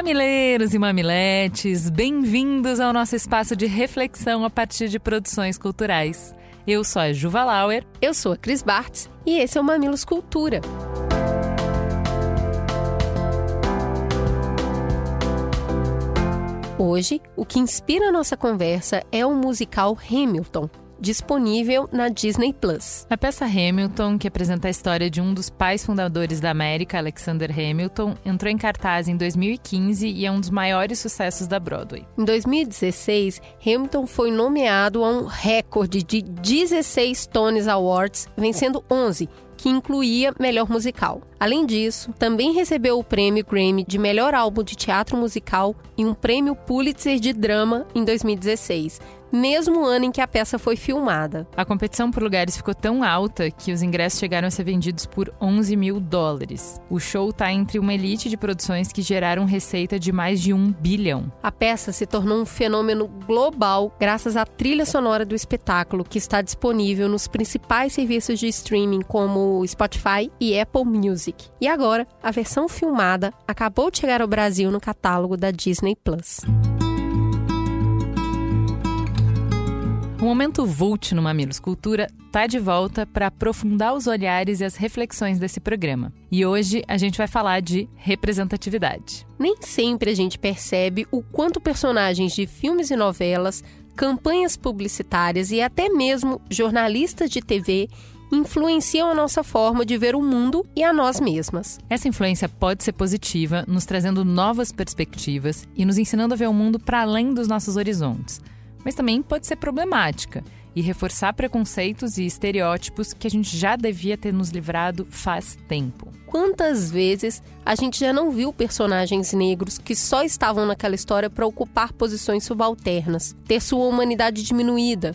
Mamileiros e mamiletes, bem-vindos ao nosso espaço de reflexão a partir de produções culturais. Eu sou a Juva Lauer. Eu sou a Cris Bartz e esse é o Mamilos Cultura. Hoje, o que inspira a nossa conversa é o musical Hamilton, disponível na Disney Plus. A peça Hamilton, que apresenta a história de um dos pais fundadores da América, Alexander Hamilton, entrou em cartaz em 2015 e é um dos maiores sucessos da Broadway. Em 2016, Hamilton foi nomeado a um recorde de 16 Tony Awards, vencendo 11 que incluía melhor musical. Além disso, também recebeu o prêmio Grammy de melhor álbum de teatro musical e um prêmio Pulitzer de drama em 2016, mesmo ano em que a peça foi filmada. A competição por lugares ficou tão alta que os ingressos chegaram a ser vendidos por 11 mil dólares. O show está entre uma elite de produções que geraram receita de mais de um bilhão. A peça se tornou um fenômeno global graças à trilha sonora do espetáculo, que está disponível nos principais serviços de streaming como Spotify e Apple Music. E agora, a versão filmada acabou de chegar ao Brasil no catálogo da Disney Plus. O momento Vult no Mamilos Cultura tá de volta para aprofundar os olhares e as reflexões desse programa. E hoje a gente vai falar de representatividade. Nem sempre a gente percebe o quanto personagens de filmes e novelas, campanhas publicitárias e até mesmo jornalistas de TV influenciam a nossa forma de ver o mundo e a nós mesmas. Essa influência pode ser positiva, nos trazendo novas perspectivas e nos ensinando a ver o mundo para além dos nossos horizontes mas também pode ser problemática e reforçar preconceitos e estereótipos que a gente já devia ter nos livrado faz tempo. Quantas vezes a gente já não viu personagens negros que só estavam naquela história para ocupar posições subalternas, ter sua humanidade diminuída,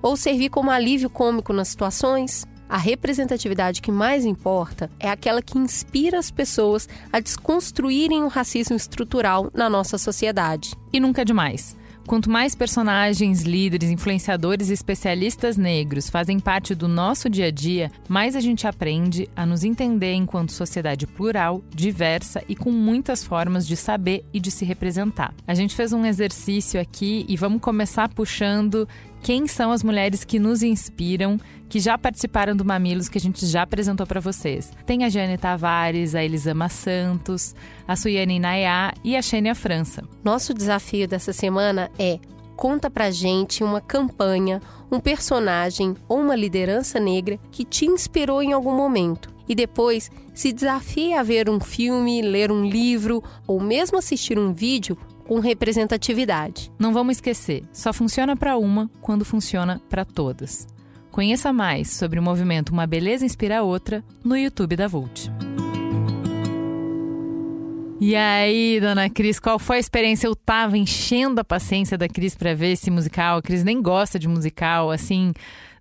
ou servir como alívio cômico nas situações? A representatividade que mais importa é aquela que inspira as pessoas a desconstruírem o racismo estrutural na nossa sociedade. E nunca é demais. Quanto mais personagens, líderes, influenciadores e especialistas negros fazem parte do nosso dia a dia, mais a gente aprende a nos entender enquanto sociedade plural, diversa e com muitas formas de saber e de se representar. A gente fez um exercício aqui e vamos começar puxando quem são as mulheres que nos inspiram, que já participaram do Mamilos que a gente já apresentou para vocês. Tem a Jane Tavares, a Elisama Santos, a Suiane Nayá e a Xênia França. Nosso desafio dessa semana é conta pra gente uma campanha, um personagem ou uma liderança negra que te inspirou em algum momento. E depois se desafie a ver um filme, ler um livro ou mesmo assistir um vídeo com representatividade. Não vamos esquecer, só funciona para uma quando funciona para todas. Conheça mais sobre o movimento Uma Beleza Inspira Outra no YouTube da Volt. E aí, dona Cris, qual foi a experiência? Eu tava enchendo a paciência da Cris para ver esse musical. A Cris nem gosta de musical, assim,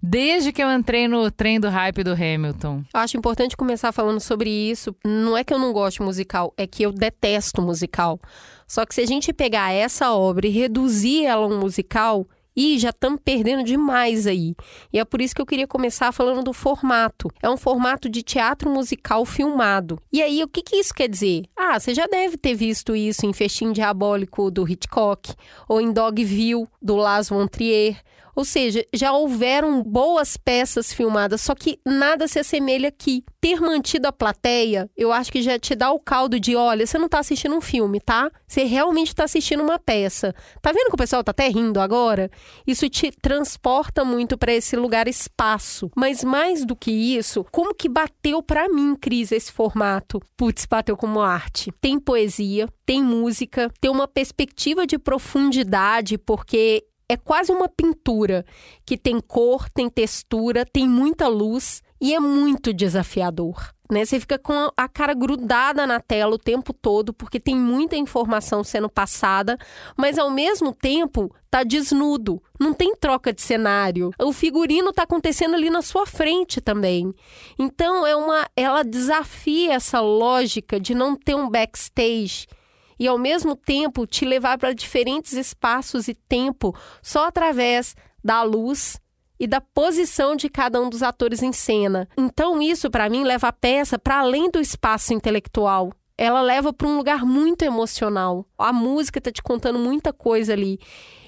desde que eu entrei no trem do hype do Hamilton. Eu acho importante começar falando sobre isso. Não é que eu não gosto de musical, é que eu detesto musical. Só que se a gente pegar essa obra e reduzir ela a um musical, e já estamos perdendo demais aí. E é por isso que eu queria começar falando do formato. É um formato de teatro musical filmado. E aí, o que, que isso quer dizer? Ah, você já deve ter visto isso em Festim Diabólico do Hitchcock, ou em Dogville do Las von Trier, ou seja, já houveram boas peças filmadas, só que nada se assemelha aqui. Ter mantido a plateia, eu acho que já te dá o caldo de, olha, você não está assistindo um filme, tá? Você realmente está assistindo uma peça. Tá vendo que o pessoal tá até rindo agora? Isso te transporta muito para esse lugar espaço. Mas mais do que isso, como que bateu para mim, Cris, esse formato? Putz, bateu como arte. Tem poesia, tem música, tem uma perspectiva de profundidade, porque é quase uma pintura que tem cor, tem textura, tem muita luz E é muito desafiador. Né? Você fica com a cara grudada na tela o tempo todo, porque tem muita informação sendo passada, mas ao mesmo tempo tá desnudo, não tem troca de cenário. O figurino tá acontecendo ali na sua frente também. Então é uma, ela desafia essa lógica de não ter um backstage e ao mesmo tempo te levar para diferentes espaços e tempo só através da luz e da posição de cada um dos atores em cena. Então isso para mim leva a peça para além do espaço intelectual. Ela leva para um lugar muito emocional. A música está te contando muita coisa ali.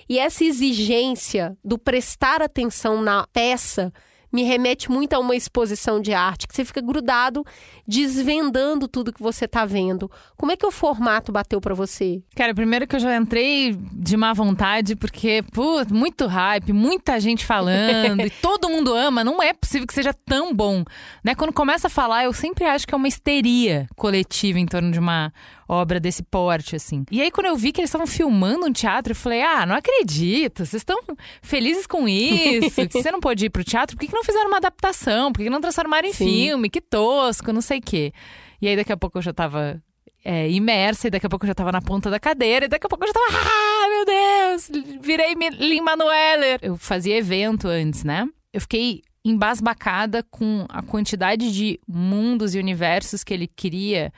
E essa exigência do prestar atenção na peça me remete muito a uma exposição de arte, que você fica grudado, desvendando tudo que você está vendo. Como é que o formato bateu para você? Cara, primeiro que eu já entrei de má vontade, porque, pô, muito hype, muita gente falando, e todo mundo ama, não é possível que seja tão bom. Né? Quando começa a falar, eu sempre acho que é uma histeria coletiva em torno de uma obra desse porte, assim. E aí, quando eu vi que eles estavam filmando um teatro, eu falei: ah, não acredito, vocês estão felizes com isso? que você não pôde ir pro teatro? Por que, que não fizeram uma adaptação? Por que não transformaram em Sim. filme? Que tosco, não sei o quê. E aí, daqui a pouco eu já tava é, imersa, e daqui a pouco eu já tava na ponta da cadeira, e daqui a pouco eu já tava, ah, meu Deus, virei Lin Manueller. Eu fazia evento antes, né? Eu fiquei embasbacada com a quantidade de mundos e universos que ele queria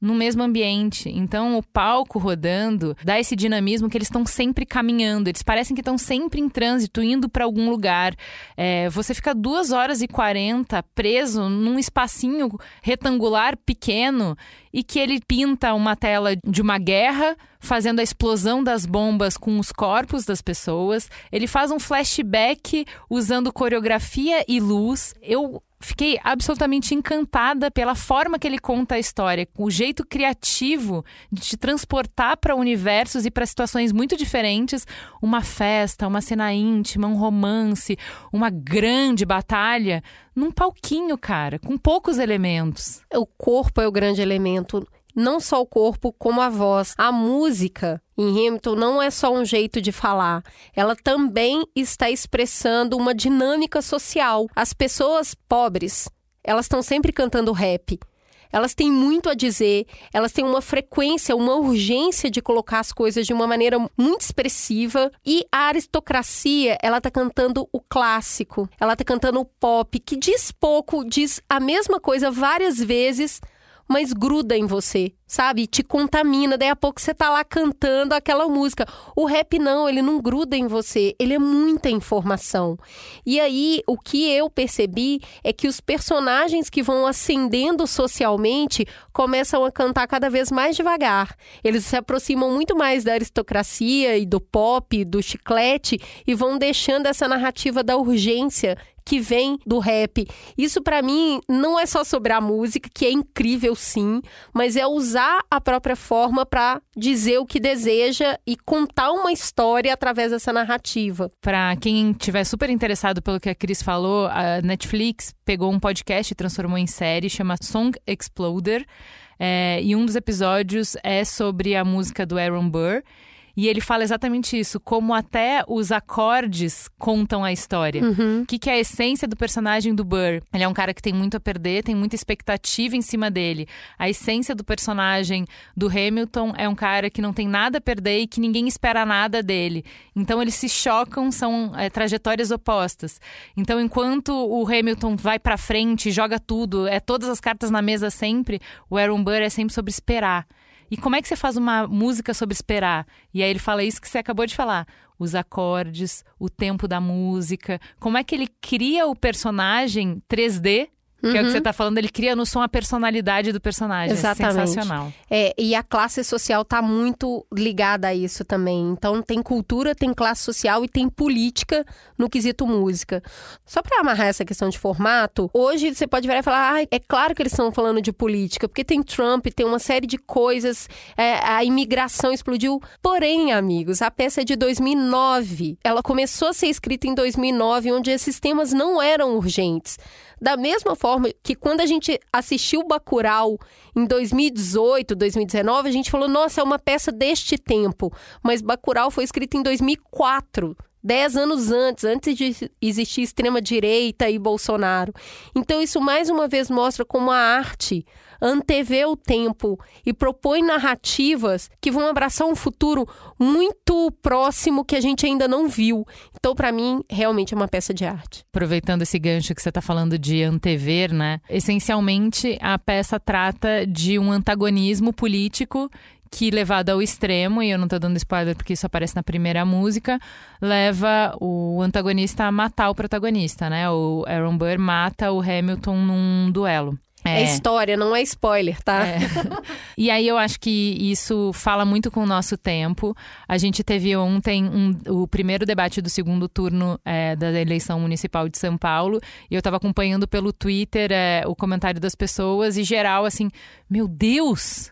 no mesmo ambiente. Então, o palco rodando dá esse dinamismo que eles estão sempre caminhando. Eles parecem que estão sempre em trânsito, indo para algum lugar. É, você fica duas horas e quarenta preso num espacinho retangular pequeno e que ele pinta uma tela de uma guerra, fazendo a explosão das bombas com os corpos das pessoas. Ele faz um flashback usando coreografia e luz. Eu fiquei absolutamente encantada pela forma que ele conta a história, o jeito criativo de te transportar para universos e para situações muito diferentes, uma festa, uma cena íntima, um romance, uma grande batalha, num palquinho, cara, com poucos elementos. O corpo é o grande elemento não só o corpo, como a voz. A música em Hamilton não é só um jeito de falar, ela também está expressando uma dinâmica social. As pessoas pobres, elas estão sempre cantando rap. Elas têm muito a dizer, elas têm uma frequência, uma urgência de colocar as coisas de uma maneira muito expressiva. E a aristocracia, ela está cantando o clássico, ela está cantando o pop, que diz pouco, diz a mesma coisa várias vezes, mas gruda em você, sabe? Te contamina. Daí a pouco você tá lá cantando aquela música. O rap não, ele não gruda em você, ele é muita informação. E aí, o que eu percebi é que os personagens que vão ascendendo socialmente começam a cantar cada vez mais devagar. Eles se aproximam muito mais da aristocracia e do pop, do chiclete e vão deixando essa narrativa da urgência que vem do rap. Isso para mim não é só sobre a música, que é incrível sim, mas é usar a própria forma para dizer o que deseja e contar uma história através dessa narrativa. Para quem tiver super interessado pelo que a Cris falou, a Netflix pegou um podcast e transformou em série, chama Song Exploder. É, e um dos episódios é sobre a música do Aaron Burr. E ele fala exatamente isso, como até os acordes contam a história. Uhum. O que, que é a essência do personagem do Burr? Ele é um cara que tem muito a perder, tem muita expectativa em cima dele. A essência do personagem do Hamilton é um cara que não tem nada a perder e que ninguém espera nada dele. Então eles se chocam, são é, trajetórias opostas. Então enquanto o Hamilton vai para frente, joga tudo, é todas as cartas na mesa sempre, o Aaron Burr é sempre sobre esperar. E como é que você faz uma música sobre esperar? E aí ele fala isso que você acabou de falar. Os acordes, o tempo da música. Como é que ele cria o personagem 3D que é o que você está uhum. falando, ele cria no som a personalidade do personagem. É Exatamente. É sensacional. É, e a classe social está muito ligada a isso também. Então tem cultura, tem classe social e tem política no quesito música. Só para amarrar essa questão de formato, hoje você pode virar e falar: ah, é claro que eles estão falando de política, porque tem Trump, tem uma série de coisas, é, a imigração explodiu. Porém, amigos, a peça é de 2009. Ela começou a ser escrita em 2009, onde esses temas não eram urgentes. Da mesma forma que quando a gente assistiu Bacurau em 2018, 2019, a gente falou, nossa, é uma peça deste tempo. Mas Bacurau foi escrita em 2004. dez anos antes, antes de existir extrema-direita e Bolsonaro. Então, isso mais uma vez mostra como a arte antevê o tempo e propõe narrativas que vão abraçar um futuro muito próximo que a gente ainda não viu. Então, para mim, realmente é uma peça de arte. Aproveitando esse gancho que você está falando de antever, né? Essencialmente, a peça trata de um antagonismo político que, levado ao extremo, e eu não tô dando spoiler porque isso aparece na primeira música, leva o antagonista a matar o protagonista, né? O Aaron Burr mata o Hamilton num duelo. É. é. história, não é spoiler, tá? É. e aí eu acho que isso fala muito com o nosso tempo. A gente teve ontem um, o primeiro debate do segundo turno é, da eleição municipal de São Paulo e eu estava acompanhando pelo Twitter é, o comentário das pessoas e geral assim, meu Deus!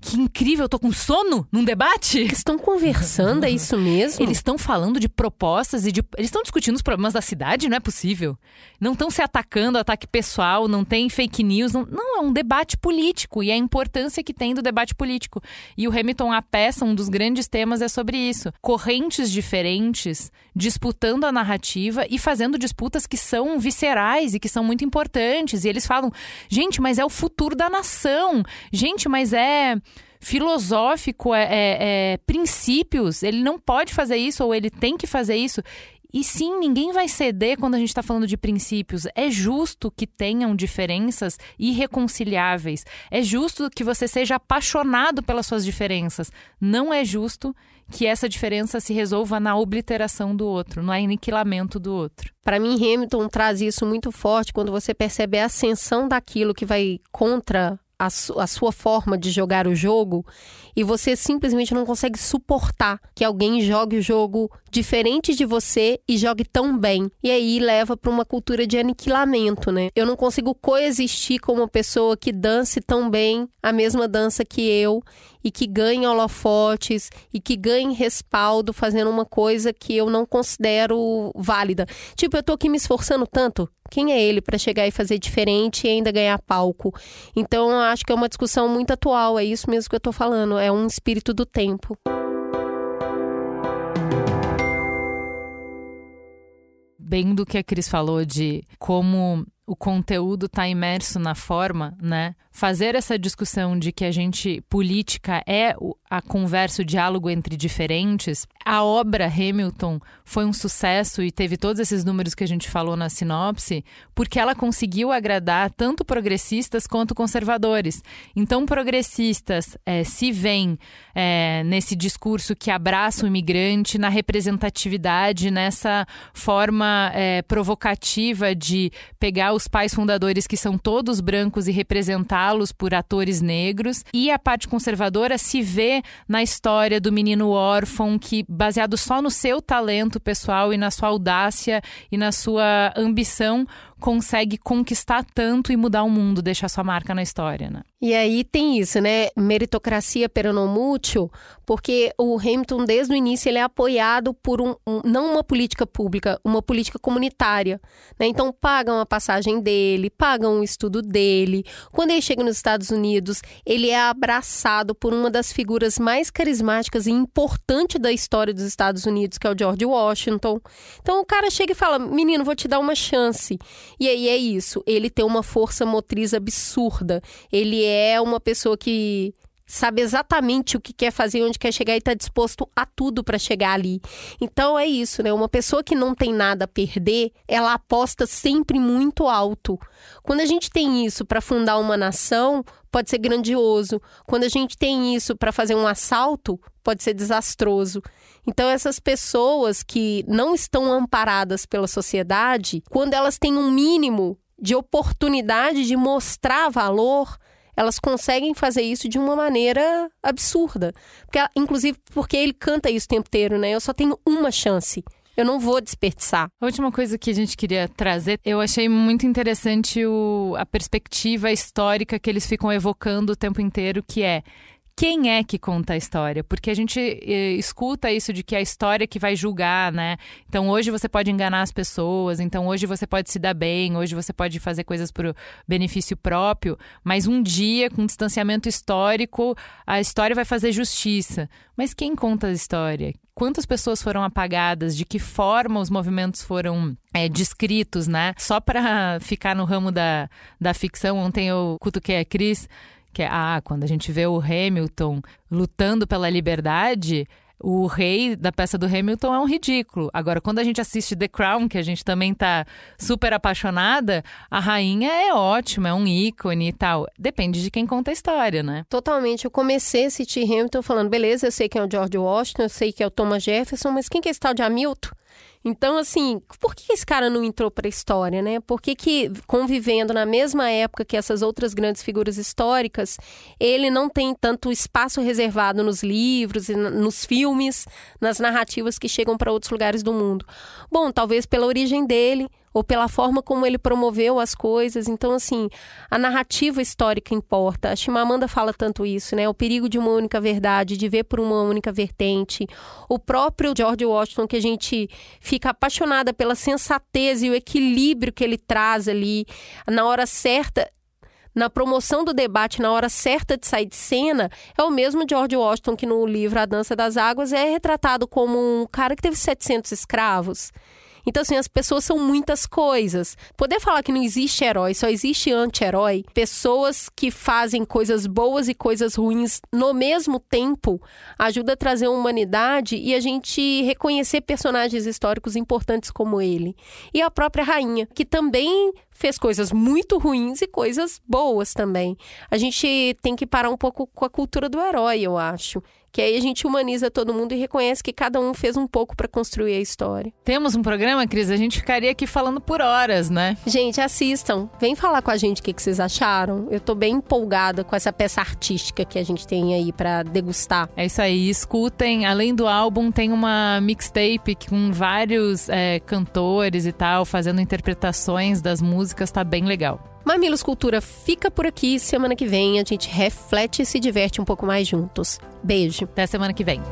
Que incrível, eu tô com sono num debate. Eles estão conversando, é isso mesmo? Eles estão falando de propostas e de. Eles estão discutindo os problemas da cidade, não é possível. Não estão se atacando, ataque pessoal, não tem fake news. Não, não, é um debate político e a importância que tem do debate político. E o Hamilton, a peça, um dos grandes temas é sobre isso. Correntes diferentes disputando a narrativa e fazendo disputas que são viscerais e que são muito importantes. E eles falam, gente, mas é o futuro da nação. Gente, mas é filosófico, é, é, é, princípios. Ele não pode fazer isso ou ele tem que fazer isso. E sim, ninguém vai ceder quando a gente está falando de princípios. É justo que tenham diferenças irreconciliáveis. É justo que você seja apaixonado pelas suas diferenças. Não é justo que essa diferença se resolva na obliteração do outro, no aniquilamento do outro. Para mim, Hamilton traz isso muito forte quando você percebe a ascensão daquilo que vai contra a, su a, sua forma de jogar o jogo e você simplesmente não consegue suportar que alguém jogue o jogo diferente de você e jogue tão bem. E aí leva para uma cultura de aniquilamento, né? Eu não consigo coexistir com uma pessoa que dance tão bem a mesma dança que eu e que ganhe holofotes e que ganhe respaldo fazendo uma coisa que eu não considero válida. Tipo, eu tô aqui me esforçando tanto quem é ele para chegar e fazer diferente e ainda ganhar palco? Então, eu acho que é uma discussão muito atual, é isso mesmo que eu estou falando, é um espírito do tempo. Bem do que a Cris falou de como o conteúdo está imerso na forma, né? Fazer essa discussão de que a gente política é a conversa, o diálogo entre diferentes. A obra Hamilton foi um sucesso e teve todos esses números que a gente falou na sinopse, porque ela conseguiu agradar tanto progressistas quanto conservadores. Então, progressistas é, se veem é, nesse discurso que abraça o imigrante, na representatividade, nessa forma é, provocativa de pegar os pais fundadores que são todos brancos e representá-los por atores negros. E a parte conservadora se vê na história do menino órfão que, baseado só no seu talento pessoal e na sua audácia e na sua ambição, consegue conquistar tanto e mudar o mundo, deixar sua marca na história, né? E aí tem isso, né? Meritocracia peronomútil, porque o Hamilton, desde o início, ele é apoiado por um, um, não uma política pública, uma política comunitária. Né? Então, pagam a passagem dele, pagam o estudo dele. Quando ele chega nos Estados Unidos, ele é abraçado por uma das figuras mais carismáticas e importantes da história dos Estados Unidos, que é o George Washington. Então, o cara chega e fala: Menino, vou te dar uma chance. E aí é isso. Ele tem uma força motriz absurda. Ele é uma pessoa que sabe exatamente o que quer fazer, onde quer chegar e está disposto a tudo para chegar ali. Então é isso, né? Uma pessoa que não tem nada a perder, ela aposta sempre muito alto. Quando a gente tem isso para fundar uma nação, pode ser grandioso. Quando a gente tem isso para fazer um assalto, pode ser desastroso. Então, essas pessoas que não estão amparadas pela sociedade, quando elas têm um mínimo de oportunidade de mostrar valor, elas conseguem fazer isso de uma maneira absurda. Porque, inclusive porque ele canta isso o tempo inteiro, né? Eu só tenho uma chance. Eu não vou desperdiçar. A última coisa que a gente queria trazer, eu achei muito interessante o, a perspectiva histórica que eles ficam evocando o tempo inteiro, que é quem é que conta a história? Porque a gente eh, escuta isso de que é a história que vai julgar, né? Então hoje você pode enganar as pessoas, então hoje você pode se dar bem, hoje você pode fazer coisas por benefício próprio, mas um dia, com distanciamento histórico, a história vai fazer justiça. Mas quem conta a história? Quantas pessoas foram apagadas? De que forma os movimentos foram é, descritos, né? Só para ficar no ramo da, da ficção, ontem eu cutuquei a Cris que é, ah, quando a gente vê o Hamilton lutando pela liberdade, o rei da peça do Hamilton é um ridículo. Agora, quando a gente assiste The Crown, que a gente também tá super apaixonada, a rainha é ótima, é um ícone e tal. Depende de quem conta a história, né? Totalmente. Eu comecei a assistir Hamilton falando, beleza, eu sei quem é o George Washington, eu sei que é o Thomas Jefferson, mas quem que é esse tal de Hamilton? Então, assim, por que esse cara não entrou para a história, né? Por que, que, convivendo na mesma época que essas outras grandes figuras históricas, ele não tem tanto espaço reservado nos livros, nos filmes, nas narrativas que chegam para outros lugares do mundo? Bom, talvez pela origem dele, ou pela forma como ele promoveu as coisas. Então, assim, a narrativa histórica importa. A Chimamanda fala tanto isso, né? O perigo de uma única verdade, de ver por uma única vertente. O próprio George Washington, que a gente fica apaixonada pela sensatez e o equilíbrio que ele traz ali na hora certa na promoção do debate na hora certa de sair de cena, é o mesmo George Washington que no livro A Dança das Águas é retratado como um cara que teve 700 escravos. Então, assim, as pessoas são muitas coisas. Poder falar que não existe herói, só existe anti-herói, pessoas que fazem coisas boas e coisas ruins no mesmo tempo, ajuda a trazer uma humanidade e a gente reconhecer personagens históricos importantes como ele. E a própria rainha, que também fez coisas muito ruins e coisas boas também. A gente tem que parar um pouco com a cultura do herói, eu acho que aí a gente humaniza todo mundo e reconhece que cada um fez um pouco para construir a história. Temos um programa, Cris, a gente ficaria aqui falando por horas, né? Gente, assistam. Vem falar com a gente o que, que vocês acharam. Eu tô bem empolgada com essa peça artística que a gente tem aí para degustar. É isso aí, escutem. Além do álbum, tem uma mixtape com vários é, cantores e tal, fazendo interpretações das músicas, tá bem legal. Mamilos Cultura fica por aqui. Semana que vem a gente reflete e se diverte um pouco mais juntos. Beijo. Até semana que vem.